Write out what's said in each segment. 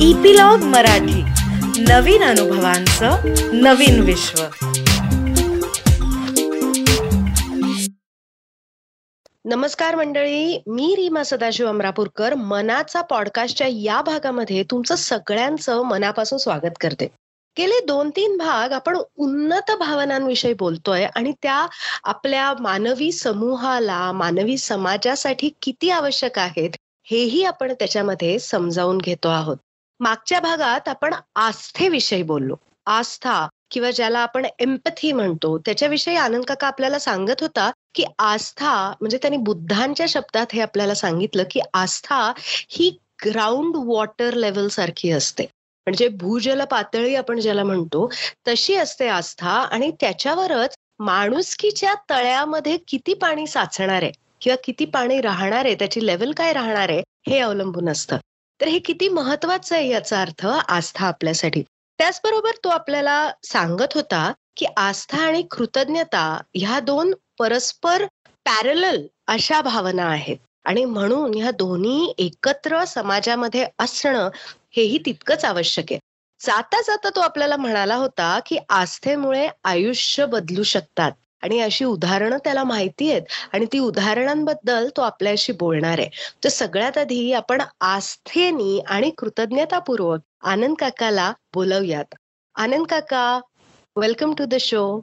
Epilogue Marathi. नवीन अनुभवांचं नवीन विश्व. नमस्कार मंडळी मी रीमा सदाशिव अमरापूरकर. मनाचा पॉडकास्टच्या या भागामध्ये तुमचं सगळ्यांचं मनापासून स्वागत करते. गेले दोन तीन भाग आपण उन्नत भावनांविषयी बोलतोय आणि त्या आपल्या मानवी समूहाला मानवी समाजासाठी किती आवश्यक आहेत हेही आपण त्याच्यामध्ये समजावून घेतो आहोत. मागच्या भागात आपण आस्थेविषयी बोललो. आस्था किंवा ज्याला आपण एम्पथी म्हणतो त्याच्याविषयी आनंद काका आपल्याला सांगत होता की आस्था म्हणजे त्यांनी बुद्धांच्या शब्दात हे आपल्याला सांगितलं की आस्था ही ग्राउंड वॉटर लेवल सारखी असते. म्हणजे भूजल पातळी आपण ज्याला म्हणतो तशी असते आस्था आणि त्याच्यावरच माणुसकीच्या तळ्यामध्ये किती पाणी साचणार आहे किंवा किती पाणी राहणार आहे त्याची लेवल काय राहणार आहे हे अवलंबून असतं. तर हे किती महत्वाचं आहे याचा अर्थ आस्था आपल्यासाठी. त्याचबरोबर तो आपल्याला सांगत होता की आस्था आणि कृतज्ञता ह्या दोन परस्पर पॅरल अशा भावना आहेत. आणि म्हणून ह्या दोन्ही एकत्र समाजामध्ये असणं हेही तितकंच आवश्यक आहे. जाता जाता तो आपल्याला म्हणाला होता की आस्थेमुळे आयुष्य बदलू शकतात. आणि अशी उदाहरणं त्याला माहिती आहेत. आणि ती उदाहरणांबद्दल तो आपल्याशी बोलणार आहे. तर सगळ्यात आधी आपण आस्थेनी आणि कृतज्ञतापूर्वक आनंद काकाला बोलवूयात. आनंद काका वेलकम टू द शो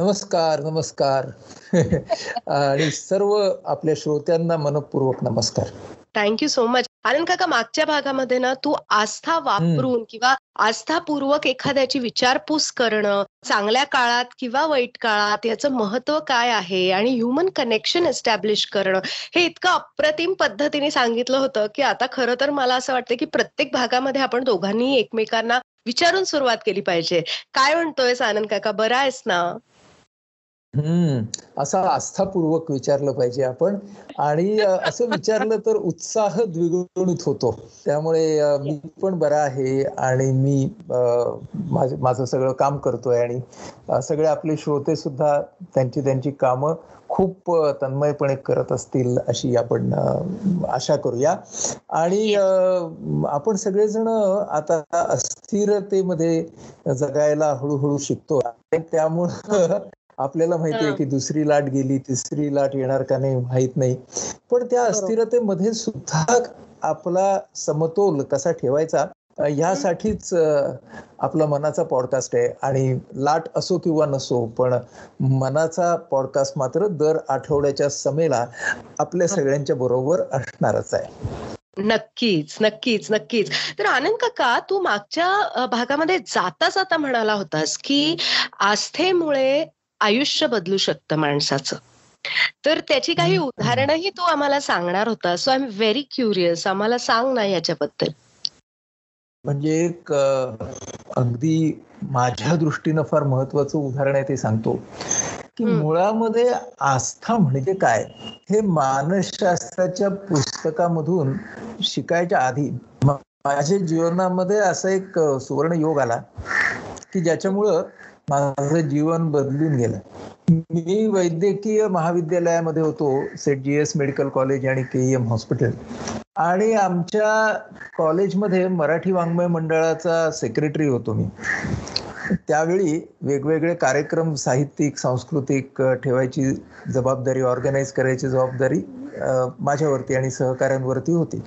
नमस्कार नमस्कार. आणि सर्व आपल्या श्रोत्यांना मनपूर्वक नमस्कार. थँक्यू सो मच आनंद काका मागच्या भागामध्ये ना तू आस्था वापरून किंवा आस्थापूर्वक एखाद्याची विचारपूस करणं चांगल्या काळात किंवा वाईट काळात याचं महत्त्व काय आहे आणि ह्युमन कनेक्शन एस्टॅब्लिश करणं हे इतकं अप्रतिम पद्धतीने सांगितलं होतं की आता खरं तर मला असं वाटतं की प्रत्येक भागामध्ये आपण दोघांनी एकमेकांना विचारून सुरुवात केली पाहिजे. काय म्हणतोय आनंद काका? बरा आहेस ना? हम्म. असं आस्थापूर्वक विचारलं पाहिजे आपण. आणि असं विचारलं तर उत्साह द्विगुणित होतो. त्यामुळे मी पण बरा आहे आणि मी माझं सगळं काम करतोय आणि सगळे आपले श्रोते सुद्धा त्यांची त्यांची कामं खूप तन्मयपणे करत असतील अशी आपण आशा करूया. आणि आपण सगळेजण आता अस्थिरतेमध्ये जगायला हळूहळू शिकतो. त्यामुळं आपल्याला माहिती आहे की दुसरी लाट गेली तिसरी लाट येणार का नाही माहीत नाही. पण त्या अस्थिरतेमध्ये सुद्धा आपला समतोल कसा ठेवायचा यासाठीच आपला मनाचा पॉडकास्ट आहे. आणि लाट असो किंवा नसो पण मनाचा पॉडकास्ट मात्र दर आठवड्याच्या समेला आपल्या सगळ्यांच्या बरोबर असणारच आहे. नक्कीच नक्कीच नक्कीच. तर आनंद काका तू मागच्या भागामध्ये जाता जाता म्हणाला होतास की आस्थेमुळे आयुष्य बदलू शकतं माणसाचं. तर त्याची काही उदाहरणंही तू आम्हाला सांगणार होता. So I am very curious आम्हाला सांग ना याच्याबद्दल. म्हणजे एक अगदी माझ्या दृष्टीनं फार महत्वाचं उदाहरण आहे ते सांगतो. की मुळामध्ये आस्था म्हणजे काय? हे मानसशास्त्राच्या पुस्तकामधून शिकायच्या आधी माझ्या जीवनामध्ये असा एक सुवर्ण योग आला. की ज्याच्यामुळं माझं जीवन बदलून गेलं. मी वैद्यकीय महाविद्यालयामध्ये होतो Seth G S medical college आणि के एम हॉस्पिटल. आणि आमच्या कॉलेजमध्ये मराठी वाङ्मय मंडळाचा सेक्रेटरी होतो मी. त्यावेळी वेगवेगळे कार्यक्रम साहित्यिक सांस्कृतिक ठेवायची जबाबदारी ऑर्गनाईज करायची जबाबदारी माझ्यावरती आणि सहकाऱ्यांवरती होती.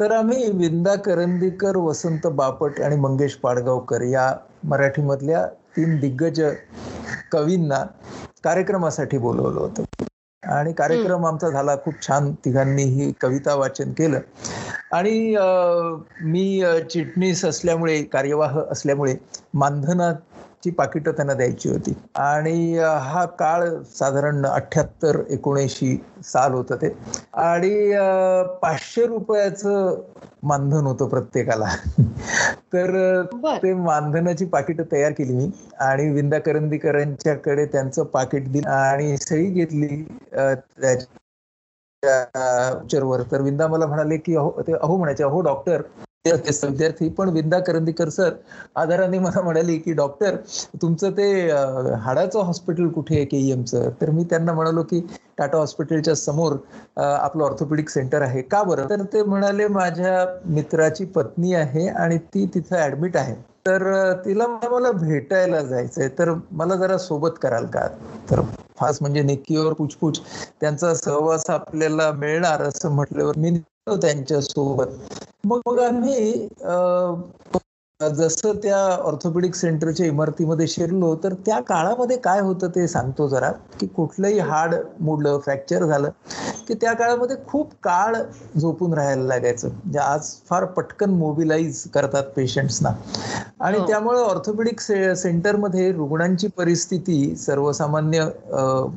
तर आम्ही विंदा करंदीकर वसंत बापट आणि मंगेश पाडगावकर या मराठीमधल्या तीन दिग्गज कवींना कार्यक्रमासाठी बोलवलं होतं. आणि कार्यक्रम आमचा झाला खूप छान. तिघांनी ही कविता वाचन केलं. आणि मी चिटणीस असल्यामुळे कार्यवाह असल्यामुळे मानधनाची पाकिटं त्यांना द्यायची होती. आणि हा काळ साधारण अठ्याहत्तर एकोणऐंशी साल होतं ते. आणि पाचशे रुपयाचं मानधन होतं प्रत्येकाला. तर ते मानधनाची पाकिटं तयार केली मी. आणि विंदा करंदीकरांच्याकडे त्यांचं पाकिट दिलं. आणि सही घेतली तर विंदा मला म्हणाले की अहो ते अहो म्हणायचे अहो डॉक्टर विद्यार्थी पण विंदा करंदीकर सर आधाराने मला म्हणाले की डॉक्टर तुमचं ते हाडाचं हॉस्पिटल कुठे आहे के एमचं तर मी त्यांना म्हणालो की टाटा हॉस्पिटलच्या समोर आपलं ऑर्थोपेडिक सेंटर आहे. का बरं? तर ते म्हणाले माझ्या मित्राची पत्नी आहे आणि ती तिथं ऍडमिट आहे. तर तिला मला भेटायला जायचंय. तर मला जरा सोबत कराल का? तर फास म्हणजे निक्कीवर पुछपुछ. त्यांचा सहवास आपल्याला मिळणार असं म्हटल्यावर मी त्यांच्यासोबत. मग आम्ही जसं त्या ऑर्थोपेडिक सेंटरच्या इमारतीमध्ये शिरलो तर त्या काळामध्ये काय होतं ते सांगतो जरा की कुठलंही हाड मोडलं फ्रॅक्चर झालं की त्या काळामध्ये खूप काळ झोपून राहायला लागायचं. म्हणजे आज फार पटकन मोबिलाइज करतात पेशंट्सना आणि हो. त्यामुळे ऑर्थोपेडिक से सेंटरमध्ये रुग्णांची परिस्थिती सर्वसामान्य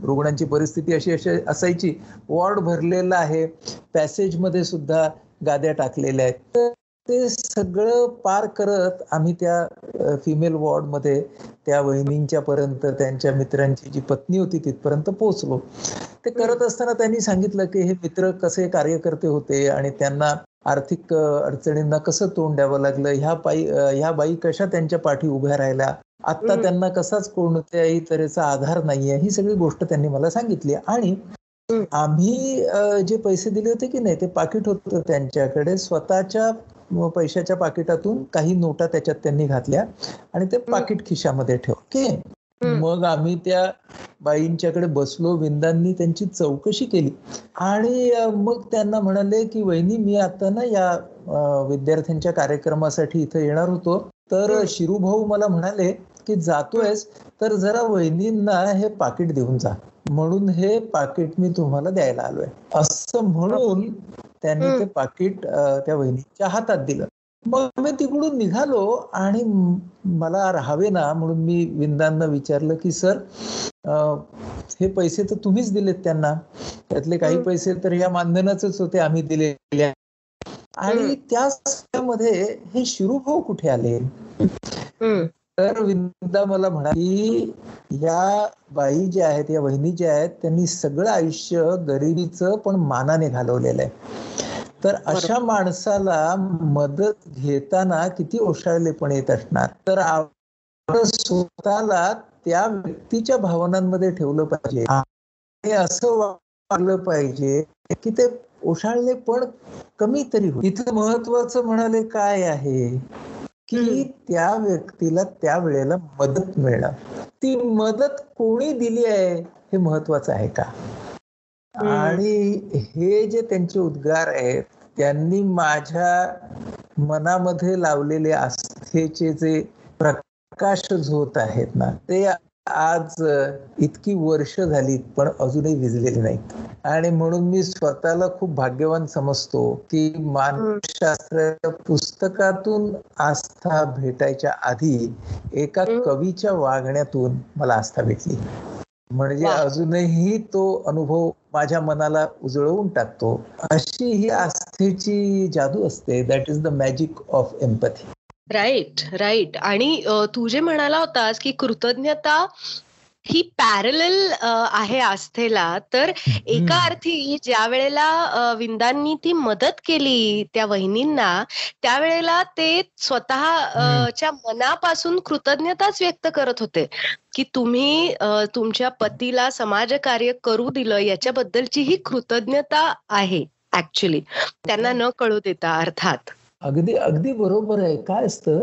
रुग्णांची परिस्थिती अशी अशी असायची. वॉर्ड भरलेला आहे. पॅसेजमध्ये सुद्धा गाद्या टाकलेल्या आहेत. तर ते सगळं पार करत आम्ही त्या फिमेल वॉर्डमध्ये त्या वहिनींच्या पर्यंत त्यांच्या मित्रांची जी पत्नी होती तिथपर्यंत पोहोचलो. ते करत असताना त्यांनी सांगितलं की हे मित्र कसे कार्यकर्ते होते आणि त्यांना आर्थिक अडचणींना कसं तोंड द्यावं लागलं? ह्या पायी ह्या बाई कशा त्यांच्या पाठी उभ्या राहिल्या? आता. त्यांना कसाच कोणत्याही तऱ्हेचा आधार नाहीये ही सगळी गोष्ट त्यांनी मला सांगितली. आणि. आम्ही जे पैसे दिले होते की नाही ते पाकिट होतं त्यांच्याकडे. स्वतःच्या पैशाच्या पाकिटातून काही नोटा त्याच्यात त्यांनी घातल्या आणि ते पाकिट खिशामध्ये ठेव ओके. मग आम्ही त्या बाईंच्याकडे बसलो विंदांनी त्यांची चौकशी केली. आणि मग त्यांना म्हणाले की वहिनी मी आता ना या विद्यार्थ्यांच्या कार्यक्रमासाठी इथं येणार होतो. तर. शिरूभाऊ मला म्हणाले की जातोयस तर जरा वहिनींना हे पाकिट देऊन जा. म्हणून हे पाकिट मी तुम्हाला द्यायला आलोय असं म्हणून त्यांनी. ते पाकिट त्या वहिनीच्या हातात दिलं मग मी तिकडून निघालो आणि मला राहावे ना म्हणून मी विंदांना विचारलं की सर हे पैसे तर तुम्हीच दिलेत त्यांना त्यातले काही. पैसे तर या मानधनाचेच होते आम्ही दिलेले आणि. त्या समयामध्ये हे शिरूभाऊ कुठे आले. तर विंदा मला म्हणाली या बाई ज्या आहेत या वहिनी ज्या आहेत त्यांनी सगळं आयुष्य गरिबीचं पण मानाने घालवलेलं आहे. तर अशा माणसाला मदत घेताना किती ओशाळलेपण येत असणार? तर आपण स्वतःला त्या व्यक्तीच्या भावनांमध्ये ठेवलं पाहिजे. आणि असं वागलं पाहिजे की ते ओशाळले पण कमी तरी होईल. इथं महत्वाचं म्हणाले काय आहे? की. त्या व्यक्तीला त्या वेळेला मदत मिळणं ती मदत कोणी दिली आहे हे महत्वाचं आहे का. आणि हे जे त्यांचे उद्गार आहेत त्यांनी माझ्या मनामध्ये लावलेले आस्थेचे जे प्रकाश झोत आहेत ना ते आज इतकी वर्ष झाली पण अजूनही विजलेले नाहीत आणि म्हणून मी स्वतःला खूप भाग्यवान समजतो की मानसशास्त्र पुस्तकातून आस्था भेटायच्या आधी एका. कवीच्या वागण्यातून मला आस्था भेटली म्हणजे. अजूनही तो अनुभव माझ्या मनाला उजळवून टाकतो अशी ही आस्थेची जादू असते that is the magic of empathy right right आणि तू जे म्हणाला होतास की कृतज्ञता ही पॅरल आहे आस्थेला तर एका अर्थी ज्या वेळेला विंदांनी ती मदत केली त्या वहिनींना त्यावेळेला ते स्वतः अ, च्या मनापासून कृतज्ञताच व्यक्त करत होते की तुम्ही तुमच्या पतीला समाजकार्य करू दिलं याच्याबद्दलची ही कृतज्ञता आहे ऍक्च्युली त्यांना न कळू देता अर्थात. अगदी अगदी बरोबर आहे. काय असतं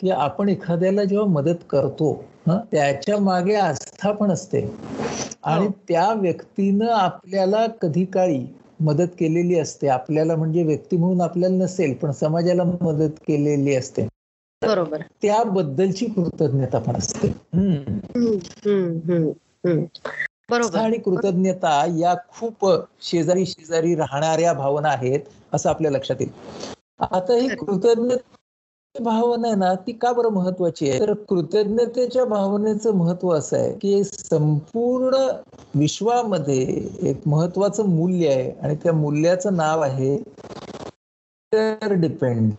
की आपण एखाद्याला जेव्हा मदत करतो हं, त्याच्यामागे आस्था पण असते. आणि हो. त्या व्यक्तीनं आपल्याला कधी काळी मदत केलेली असते. आपल्याला म्हणजे व्यक्ती म्हणून आपल्याला नसेल पण समाजाला मदत केलेली असते. बरोबर. त्याबद्दलची कृतज्ञता पण असते. बरोबर. आणि कृतज्ञता या खूप शेजारी शेजारी राहणाऱ्या भावना आहेत असं आपल्या लक्षात येईल. आता ही कृतज्ञ भावना आहे ना ती का बरं महत्वाची आहे? तर कृतज्ञतेच्या भावनेचं महत्त्व असं आहे की संपूर्ण विश्वामध्ये एक महत्वाचं मूल्य आहे आणि त्या मूल्याचं नाव आहे इंटरडिपेंड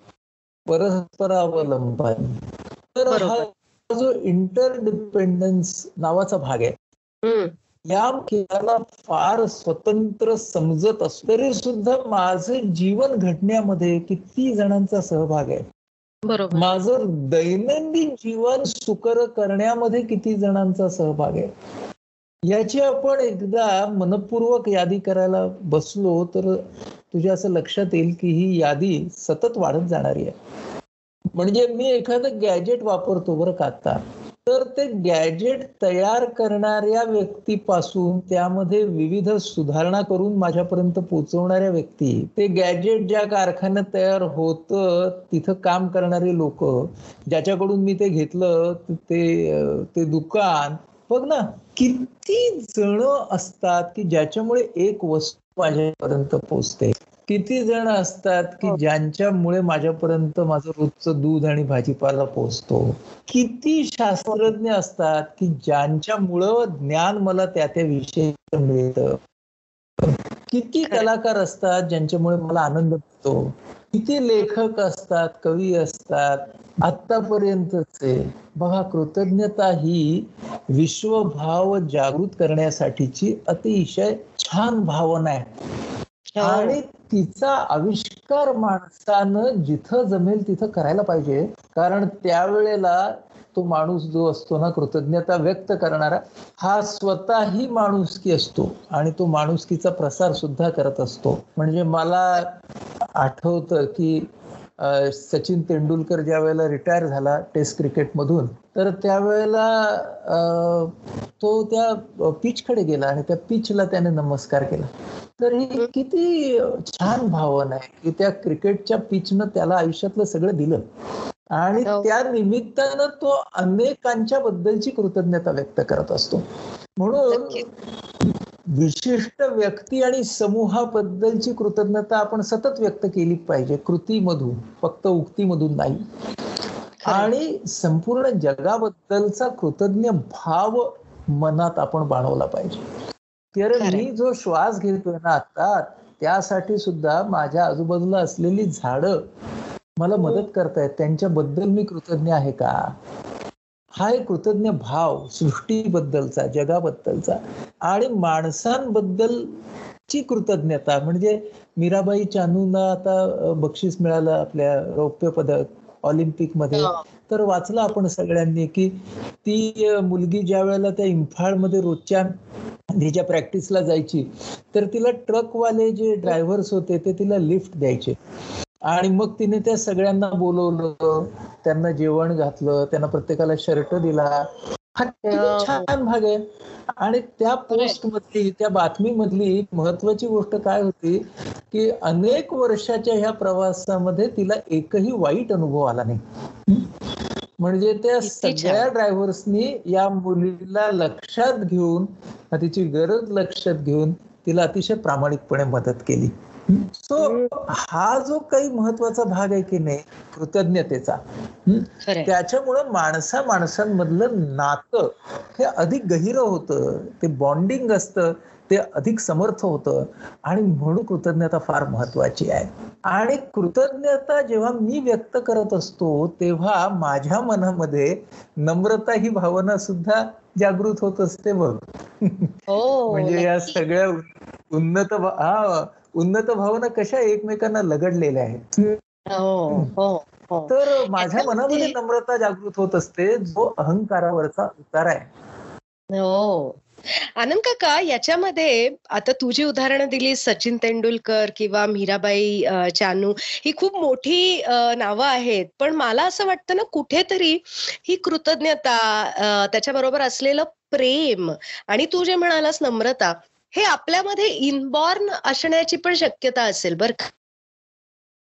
परस्परावलंबन. तर हा. जो इंटरडिपेंडन्स नावाचा भाग आहे या खेळाला फार स्वतंत्र समजत असतो. तरी सुद्धा माझं जीवन घडण्यामध्ये किती जणांचा सहभाग आहे. बरोबर. माझं दैनंदिन जीवन सुकर करण्यामध्ये किती जणांचा सहभाग आहे. याची आपण एकदा मनपूर्वक यादी करायला बसलो तर तुझ्या असं लक्षात येईल की ही यादी सतत वाढत जाणारी आहे. म्हणजे मी एखादं गॅजेट वापरतो बरं का आता. तर ते गॅजेट तयार करणाऱ्या व्यक्तीपासून त्यामध्ये विविध सुधारणा करून माझ्यापर्यंत पोहोचवणाऱ्या व्यक्ती. ते गॅजेट ज्या कारखान्यात तयार होतं तिथं काम करणारे लोक ज्याच्याकडून मी ते घेतलं ते ते दुकान. बघ ना किती जण असतात की ज्याच्यामुळे एक वस्तू माझ्यापर्यंत पोचते किती जण असतात की ज्यांच्यामुळे माझ्यापर्यंत माझं रोजचं दूध आणि भाजीपाला पोचतो किती शास्त्रज्ञ असतात की ज्यांच्यामुळं ज्ञान मला त्या त्या विषयी मिळतं? किती कलाकार असतात ज्यांच्यामुळे मला आनंद मिळतो? किती लेखक असतात कवी असतात? आतापर्यंतचे बघा कृतज्ञता ही विश्वभाव जागृत करण्यासाठीची अतिशय छान भावना आहे. आणि तिचा आविष्कार माणसानं जिथं जमेल तिथं करायला पाहिजे. कारण त्यावेळेला तो माणूस जो असतो ना कृतज्ञता व्यक्त करणारा हा स्वतःही माणुसकी असतो. आणि तो माणुसकीचा प्रसार सुद्धा करत असतो. म्हणजे मला आठवतं की सचिन तेंडुलकर ज्या वेळेला रिटायर झाला टेस्ट क्रिकेटमधून तर त्यावेळेला तो त्या पिचकडे गेला आणि त्या पिचला त्याने नमस्कार केला. तर ही किती छान भावना आहे की त्या क्रिकेटच्या पिचनं त्याला आयुष्यातलं सगळं दिलं. आणि त्या निमित्तानं तो अनेकांच्या बद्दलची कृतज्ञता व्यक्त करत असतो. म्हणून विशिष्ट व्यक्ती आणि समूहाबद्दलची कृतज्ञता आपण सतत व्यक्त केली पाहिजे. कृतीमधून फक्त उक्तीमधून नाही. आणि संपूर्ण जगाबद्दलचा कृतज्ञ भाव मनात आपण बाणवला पाहिजे. तर मी जो श्वास घेतोय ना आता त्यासाठी सुद्धा माझ्या आजूबाजूला असलेली झाडं मला मदत करतायत. त्यांच्याबद्दल मी कृतज्ञ आहे का? हा एक कृतज्ञ भाव सृष्टीबद्दलचा जगाबद्दलचा आणि माणसांबद्दलची कृतज्ञता. म्हणजे मीराबाई चानूंना आता बक्षीस मिळालं आपल्या रौप्य पदक ऑलिम्पिकमध्ये तर वाचलं आपण सगळ्यांनी की ती मुलगी ज्या वेळेला त्या इम्फाळमध्ये रोजच्या तिच्या प्रॅक्टिसला जायची तर तिला ट्रकवाले जे ड्रायव्हर्स होते ते तिला लिफ्ट द्यायचे. आणि मग तिने त्या सगळ्यांना बोलवलं त्यांना जेवण घातलं त्यांना प्रत्येकाला शर्ट दिला. हा छान भाग आहे. आणि त्या पोस्ट मधली त्या बातमी मधली महत्वाची गोष्ट काय होती की अनेक वर्षाच्या ह्या प्रवासामध्ये तिला एकही वाईट अनुभव आला नाही. म्हणजे त्या सगळ्या ड्रायव्हर्सनी या मुलीला लक्षात घेऊन तिची गरज लक्षात घेऊन तिला अतिशय प्रामाणिकपणे मदत केली. सो हा जो काही महत्त्वाचा भाग आहे की नाही कृतज्ञतेचा त्याच्यामुळं माणसा माणसांमधलं नातं हे अधिक गहिर होतं ते बॉन्डिंग असतं ते अधिक समर्थ होतं. आणि म्हणून कृतज्ञता फार महत्वाची आहे. आणि कृतज्ञता जेव्हा मी व्यक्त करत असतो तेव्हा माझ्या मनामध्ये नम्रता ही भावना सुद्धा जागृत होत असते बघ. म्हणजे या सगळ्या उन्नत हा उन्नत भावना कशा एकमेकांना लगडलेल्या आहेत? तर माझ्या मनामध्ये नम्रता जागृत होत असते जो अहंकारावरचा उतार आहे. हो. आनंद काका याच्यामध्ये आता तुझी उदाहरणं दिली सचिन तेंडुलकर किंवा मीराबाई चानू ही खूप मोठी नावं आहेत. पण मला असं वाटतं ना कुठेतरी ही कृतज्ञता त्याच्याबरोबर असलेलं प्रेम आणि तू जे म्हणालास नम्रता हे आपल्यामध्ये इनबॉर्न असण्याची पण शक्यता असेल बरं का.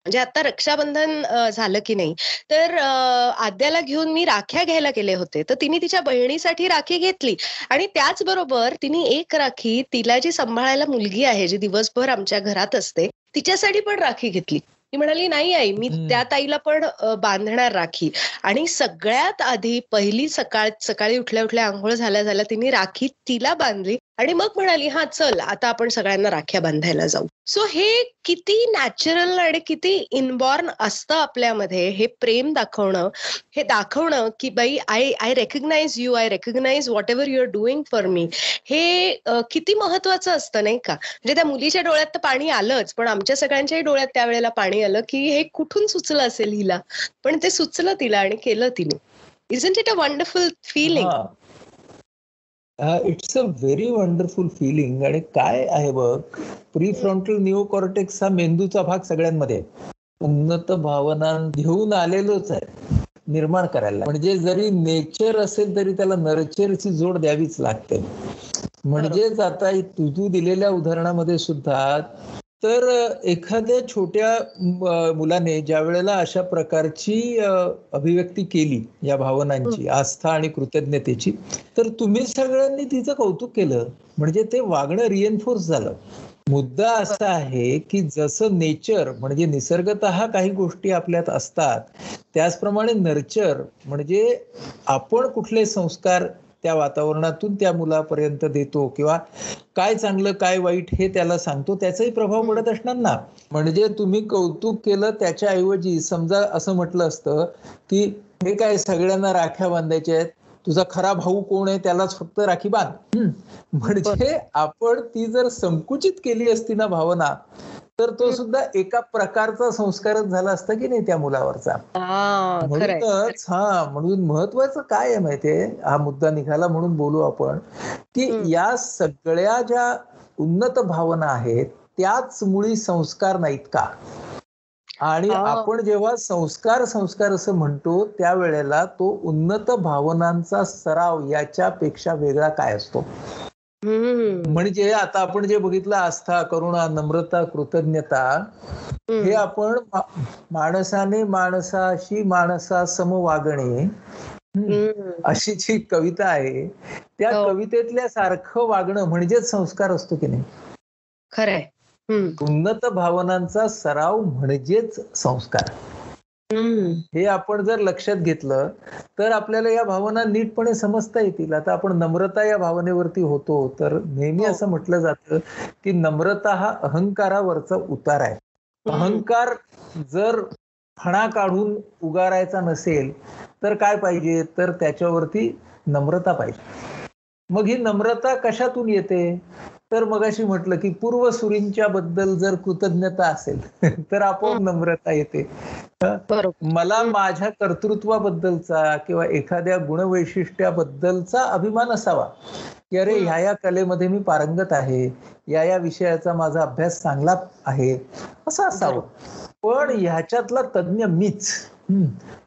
म्हणजे आता रक्षाबंधन झालं की नाही तर आद्याला घेऊन मी राख्या घ्यायला गेले होते. तर तिने तिच्या बहिणीसाठी राखी घेतली. आणि त्याचबरोबर तिने एक राखी तिला जी सांभाळायला मुलगी आहे जी दिवसभर आमच्या घरात असते तिच्यासाठी पण राखी घेतली. ती म्हणाली नाही आई मी त्या ताईला पण बांधणार राखी. आणि सगळ्यात आधी पहिली सकाळ सकाळी उठल्या उठल्या आंघोळ झाल्या झाल्या तिने राखी तिला बांधली. आणि मग म्हणाली हा चल आता आपण सगळ्यांना राख्या बांधायला जाऊ. सो हे किती नॅचरल आणि किती इनबॉर्न असतं आपल्यामध्ये हे प्रेम दाखवणं हे दाखवणं की बाई I I recognize you I recognize whatever you are doing for me हे किती महत्वाचं असतं नाही का? म्हणजे त्या मुलीच्या डोळ्यात तर पाणी आलंच पण आमच्या सगळ्यांच्याही डोळ्यात त्यावेळेला पाणी आलं की हे कुठून सुचलं असेल हिला? पण ते सुचलं तिला आणि केलं तिने. Isn't it a wonderful feeling it's a very wonderful feeling आणि काय आहे बघ प्री फ्रंटल न्यू कॉर्टेक्स हा मेंदूचा भाग सगळ्यांमध्ये. उन्नत भावना घेऊन आलेलोच आहे निर्माण करायला. म्हणजे जरी नेचर असेल तरी त्याला नर्चरची जोड द्यावीच लागते. म्हणजेच आता तू तू दिलेल्या उदाहरणामध्ये सुद्धा तर एखाद्या छोट्या मुलाने ज्या वेळेला अशा प्रकारची अभिव्यक्ती केली या भावनांची आस्था आणि कृतज्ञतेची तर तुम्ही सगळ्यांनी तिचं कौतुक केलं. म्हणजे ते वागणं रिएन्फोर्स झालं. मुद्दा असा आहे की जसं नेचर म्हणजे निसर्गत काही गोष्टी आपल्यात असतात त्याचप्रमाणे नर्चर म्हणजे आपण कुठले संस्कार त्या वातावरणातून त्या मुलापर्यंत देतो किंवा काय चांगलं काय वाईट हे त्याला सांगतो त्याचाही प्रभाव पडत असणार ना. म्हणजे तुम्ही कौतुक केलं त्याच्या ऐवजी समजा असं म्हटलं असतं की हे काय सगळ्यांना राख्या बांधायच्या आहेत तुझा खरा भाऊ कोण आहे त्यालाच फक्त राखी बांध. म्हणजे आपण ती जर संकुचित केली असती ना भावना तर तो सुद्धा एका प्रकारचा संस्कारच झाला असता की नाही त्या मुलावरचा म्हणूनच हा म्हणून महत्वाचं काय आहे माहितीये हा मुद्दा निघाला म्हणून बोलू आपण की. या सगळ्या ज्या उन्नत भावना आहेत त्याच मुळी संस्कार नाहीत का आणि. आपण जेव्हा संस्कार संस्कार असं म्हणतो त्यावेळेला तो उन्नत भावनांचा सराव याच्यापेक्षा वेगळा काय असतो. म्हणजे आता आपण जे बघितलं आस्था करुणा नम्रता कृतज्ञता हे. आपण माणसाने माणसाशी माणसा सम वागणे. अशी जी कविता आहे त्या हो. कवितेतल्या सारखं वागणं म्हणजेच संस्कार असतो की नाही खरंय. उन्नत भावनांचा सराव म्हणजेच संस्कार. हे आपण जर लक्षात घेतलं तर आपल्याला या भावना नीटपणे समजता येतील. आता आपण नम्रता या भावनेवरती होतो तर नेहमी हो. असं म्हटलं जातं की नम्रता हा अहंकारावरचा उतार आहे. अहंकार जर फणा काढून उगारायचा नसेल तर काय पाहिजे? तर त्याच्यावरती नम्रता पाहिजे. मग ही नम्रता कशातून येते? तर मगाशी म्हटलं की पूर्वसुरींच्या बद्दल जर कृतज्ञता असेल तर आपोआप नम्रता येते. मला माझ्या कर्तृत्वाबद्दलचा किंवा एखाद्या गुणवैशिष्ट्याबद्दलचा अभिमान असावा. की अरे ह्या या कलेमध्ये मी पारंगत आहे या या विषयाचा माझा अभ्यास चांगला आहे असं असावं. पण ह्याच्यातला तज्ञ मीच.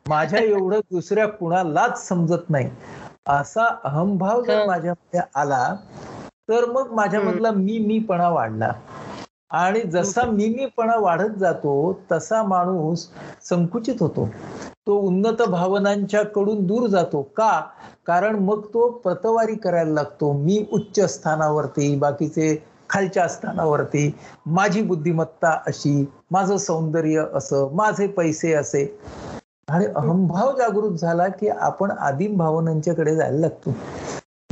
माझ्या एवढं दुसऱ्या कुणालाच समजत नाही. असा अहंभाव जर. माझ्यामध्ये आला तर मग माझ्यामधला मी मीपणा वाढला आणि जसा मिमीपणा वाढत जातो तसा माणूस संकुचित होतो. तो उन्नत भावनांच्या कडून दूर जातो. का? कारण मग तो प्रतवारी करायला लागतो. मी उच्च स्थानावरती बाकीचे खालच्या स्थानावरती माझी बुद्धिमत्ता अशी माझं सौंदर्य असं माझे पैसे असे. आणि अहंभाव जागृत झाला की आपण आदिम भावनांच्याकडे जायला लागतो.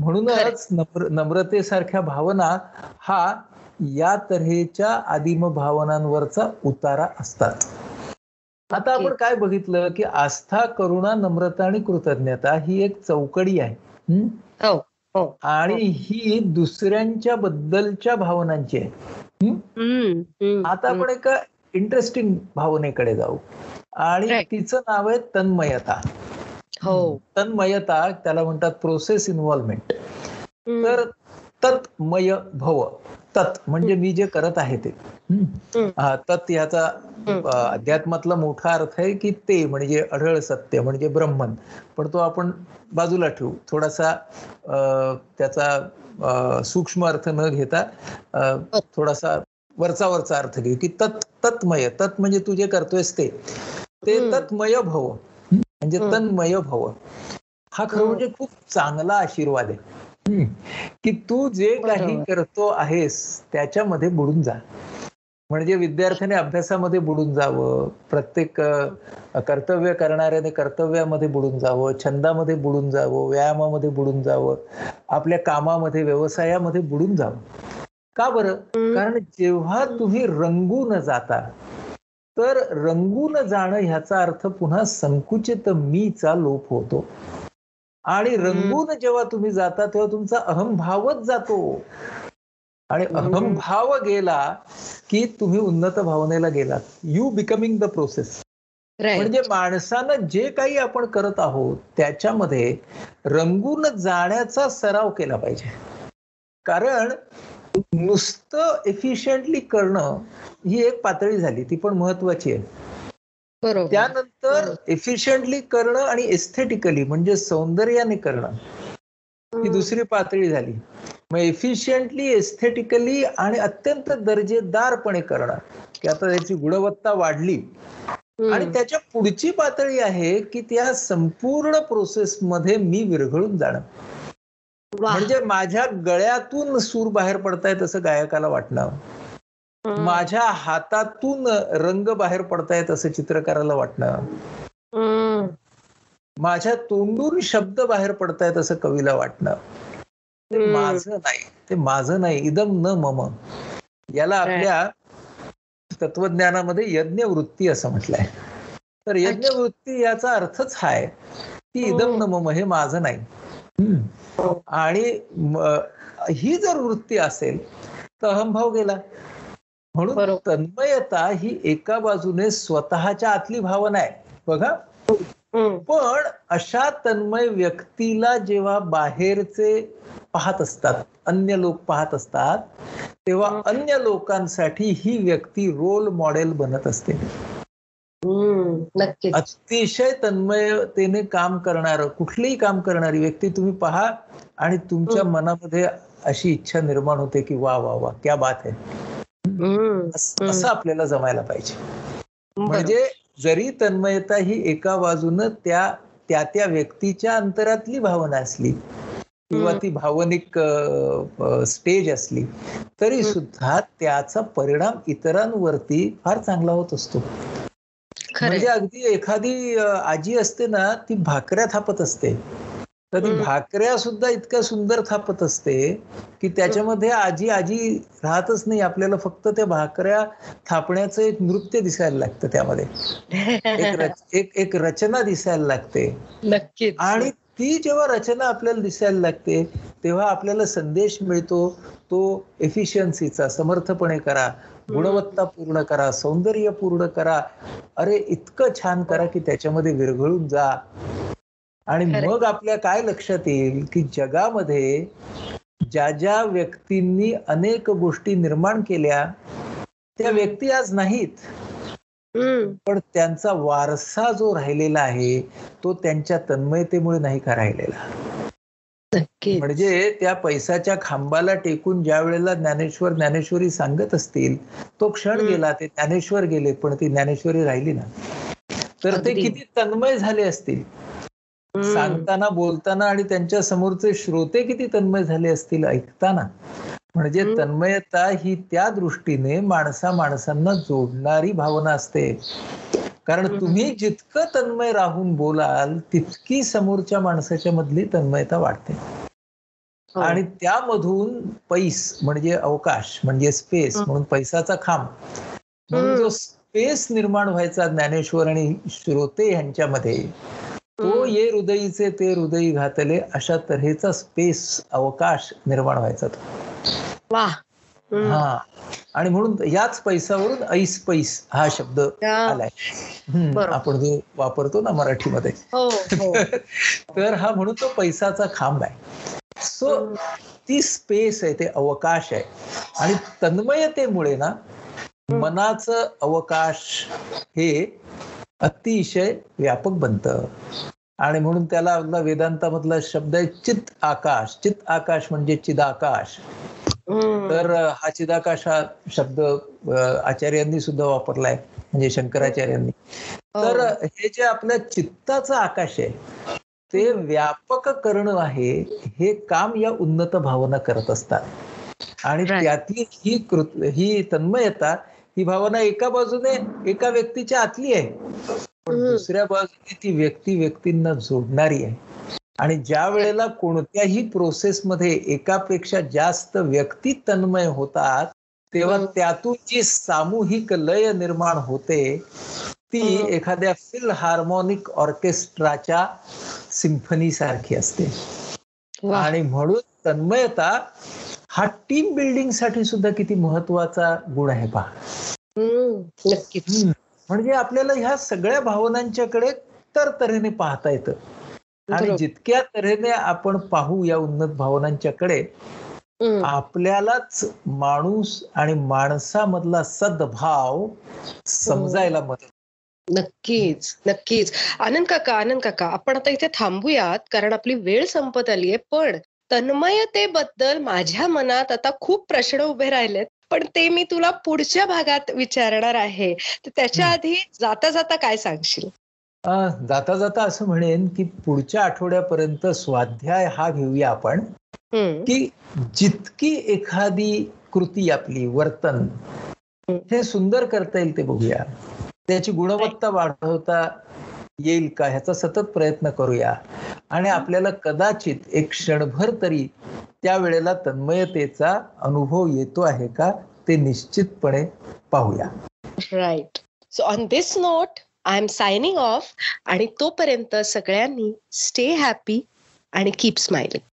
म्हणूनच नम्र नम्रतेसारख्या भावना हा या तऱ्हेच्या आदिम भावनांवरचा उतारा असतात. आता आपण काय बघितलं की आस्था करुणा नम्रता आणि कृतज्ञता ही एक चौकडी आहे? हो? हो आणि ही. दुसऱ्यांच्या बद्दलच्या भावनांची आहे. आता आपण एका इंटरेस्टिंग भावनेकडे जाऊ. आणि. तिचं नाव आहे तन्मयता. हो. तन्मयता त्याला म्हणतात प्रोसेस इन्व्हॉल्वमेंट. तर तत्मय भव तत् म्हणजे मी जे करत आहे ते. हा, तत् याचा अध्यात्मातला मोठा अर्थ आहे की ते म्हणजे अढळ सत्य म्हणजे ब्रह्मन. पण तो आपण बाजूला ठेवू. थोडासा त्याचा सूक्ष्म अर्थ न घेता अ, थोडासा वरचा वरचा अर्थ घेऊ की तत् तत्मय. तत् म्हणजे तू जे करतोयस ते. तत्मय भव. म्हणजे. तन्मय भव हा खरं. म्हणजे खूप चांगला आशीर्वाद आहे. की तू जे काही. करतो आहेस त्याच्यामध्ये बुडून जा म्हणजे विद्यार्थ्याने अभ्यासामध्ये बुडून जावं प्रत्येक कर्तव्य करणाऱ्याने कर्तव्यामध्ये बुडून जावं छंदामध्ये बुडून जावं व्यायामामध्ये बुडून जावं आपल्या कामामध्ये व्यवसायामध्ये बुडून जावं का बरं. कारण जेव्हा तुम्ही रंगून जाता तर रंगून जाणं ह्याचा अर्थ पुन्हा संकुचित मीचा लोप होतो. आणि रंगून जेव्हा तुम्ही जाता तेव्हा तुमचा अहंभावच जातो. आणि. अहंभाव गेला की तुम्ही उन्नत भावनेला गेलात. You becoming the process. म्हणजे माणसानं जे काही आपण करत आहोत त्याच्यामध्ये रंगून जाण्याचा सराव केला पाहिजे. कारण नुसतं एफिशियंटली करणं ही एक पातळी झाली. ती पण महत्वाची आहे. बरोबर. त्यानंतर एफिशियंटली करणं आणि एस्थेटिकली म्हणजे सौंदर्याने करणं ही दुसरी पातळी झाली. मग एफिशियंटली एस्थेटिकली आणि अत्यंत दर्जेदारपणे करणं की आता त्याची गुणवत्ता वाढली. आणि त्याच्या पुढची पातळी आहे की त्या संपूर्ण प्रोसेस मध्ये मी विरघळून जाणं. म्हणजे माझ्या गळ्यातून सूर बाहेर पडतायत असं गायकाला वाटणं हम्म. माझ्या हातातून रंग बाहेर पडतायत असं चित्रकाराला वाटणं. माझ्या तोंडून शब्द बाहेर पडतायत असं कवीला वाटणं ते. माझं नाही ते माझं नाही इदम न मम. याला आपल्या तत्वज्ञानामध्ये यज्ञ वृत्ती असं म्हटलंय. तर यज्ञ वृत्ती याचा अर्थच हा आहे की इदम न मम हे माझं नाही. आणि ही जर वृत्ती असेल तर अहंभाव गेला म्हणून. तन्मयता ही एका बाजूने स्वतःच्या आतली भावना आहे बघा. पण अशा तन्मय व्यक्तीला जेव्हा बाहेरचे पाहत असतात अन्य लोक पाहत असतात तेव्हा अन्य लोकांसाठी ही व्यक्ती रोल मॉडेल बनत असते. नक्कीच अतिशय तन्मयतेने काम करणार कुठलीही काम करणारी व्यक्ती तुम्ही पहा आणि तुमच्या. मनामध्ये अशी इच्छा निर्माण होते की वा वा वा क्या बात आहे. अस- आपल्याला जमायला पाहिजे. म्हणजे जरी तन्मयता ही एका बाजूनं त्या त्या त्या व्यक्तीच्या अंतरातली भावना असली किंवा. ती भावनिक स्टेज असली तरी. सुद्धा त्याचा परिणाम इतरांवरती फार चांगला होत असतो. म्हणजे अगदी एखादी आजी असते ना ती भाकऱ्या थापत असते. तर ती. भाकऱ्या सुद्धा इतक्या सुंदर थापत असते की त्याच्यामध्ये आजी आजी राहतच नाही. आपल्याला फक्त त्या भाकऱ्या थापण्याचं एक नृत्य दिसायला लागतं त्यामध्ये. एक रच- एक एक रचना दिसायला लागते. नक्कीच. आणि ती जेव्हा रचना आपल्याला दिसायला लागते तेव्हा आपल्याला संदेश मिळतो तो एफिशियन्सीचा समर्थपणे करा. गुणवत्ता पूर्ण करा सौंदर्य पूर्ण करा. अरे इतकं छान करा की त्याच्यामध्ये विरघळून जा. आणि. मग आपल्या काय लक्षात येईल की जगामध्ये ज्या ज्या व्यक्तींनी अनेक गोष्टी निर्माण केल्या त्या व्यक्ती आज नाहीत. पण त्यांचा वारसा जो राहिलेला आहे तो त्यांच्या तन्मयतेमुळे नाही का राहिलेला? म्हणजे त्या पैशाच्या खांबाला टेकून ज्या वेळेला ज्ञानेश्वर ज्ञानेश्वरी सांगत असतील तो क्षण. गेला ते ज्ञानेश्वर गेले पण ती ज्ञानेश्वरी राहिली ना तर ते. किती तन्मय झाले असतील. सांगताना बोलताना आणि त्यांच्या समोरचे श्रोते किती तन्मय झाले असतील ऐकताना म्हणजे. तन्मयता ही त्या दृष्टीने माणसा माणसांना जोडणारी भावना असते कारण. तुम्ही जितकं तन्मय राहून बोलाल तितकी समोरच्या माणसाच्या मधली तन्मयता वाढते हो. आणि त्यामधून पैस म्हणजे अवकाश म्हणजे स्पेस. म्हणून पैसाचा खांब म्हणून. जो स्पेस निर्माण व्हायचा ज्ञानेश्वर आणि श्रोते यांच्यामध्ये तो. ये हृदयीचे ते हृदयी घातले अशा तऱ्हेचा स्पेस अवकाश निर्माण व्हायचा तो. हा. आणि म्हणून याच पैसावरून ऐस पैस हा शब्द. आलाय. आपण जो वापरतो ना मराठीमध्ये. हो हो. तर हा म्हणून तो पैसाचा खांब आहे. सो. ती स्पेस आहे ते अवकाश आहे. आणि तन्मयतेमुळे ना मनाचं अवकाश हे अतिशय व्यापक बनतं. आणि म्हणून त्याला आपला वेदांतामधला शब्द आहे चित आकाश चित आकाश म्हणजे चिदाकाश. तर हा चिदाकाश हा शब्द आचार्यांनी सुद्धा वापरलाय म्हणजे शंकराचार्यांनी हो. तर हे जे आपल्या चित्ताचं आकाश आहे ते व्यापक करणं आहे हे काम या उन्नत भावना करत असतात आणि. त्यातली ही कृत ही तन्मयता ही भावना एका बाजूने एका व्यक्तीच्या आतली आहे पण. दुसऱ्या बाजूने ती व्यक्ती व्यक्तींना जोडणारी आहे आणि ज्या वेळेला कोणत्याही प्रोसेसमध्ये एकापेक्षा जास्त व्यक्ती तन्मय होतात तेव्हा. त्यातून जी सामूहिक लय निर्माण होते ती. एखाद्या फिल हार्मोनिक ऑर्केस्ट्राच्या सिम्फनी सारखी असते. आणि म्हणून तन्मयता हा टीम बिल्डिंगसाठी सुद्धा किती महत्त्वाचा गुण आहे पहा नक्कीच. म्हणजे आपल्याला ह्या सगळ्या भावनांच्याकडे तर तऱ्हेने पाहता येतं आणि. जितक्या तऱ्हेने आपण पाहू या उन्नत भावनांच्याकडे. आपल्यालाच माणूस आणि माणसामधला सद्भाव समजायला मदत नक्कीच नक्कीच आनंद काका आनंद काका आपण आता इथे थांबूयात कारण आपली वेळ संपत आलीये पण तन्मयतेबद्दल माझ्या मनात आता खूप प्रश्न उभे राहिलेत पण ते मी तुला पुढच्या भागात विचारणार आहे. तर त्याच्या. आधी जाता जाता काय सांगशील? जाता जाता असं म्हणेन की पुढच्या आठवड्यापर्यंत स्वाध्याय हा घेऊया आपण. की जितकी एखादी कृती आपली वर्तन हे सुंदर करता येईल ते बघूया. त्याची गुणवत्ता वाढवता येईल का ह्याचा सतत प्रयत्न करूया. आणि आपल्याला कदाचित एक क्षणभर तरी त्या वेळेला तन्मयतेचा अनुभव येतो आहे का ते निश्चितपणे पाहूया. Right so on this note I am signing off आणि तोपर्यंत सगळ्यांनी स्टे हॅपी आणि कीप स्माइलिंग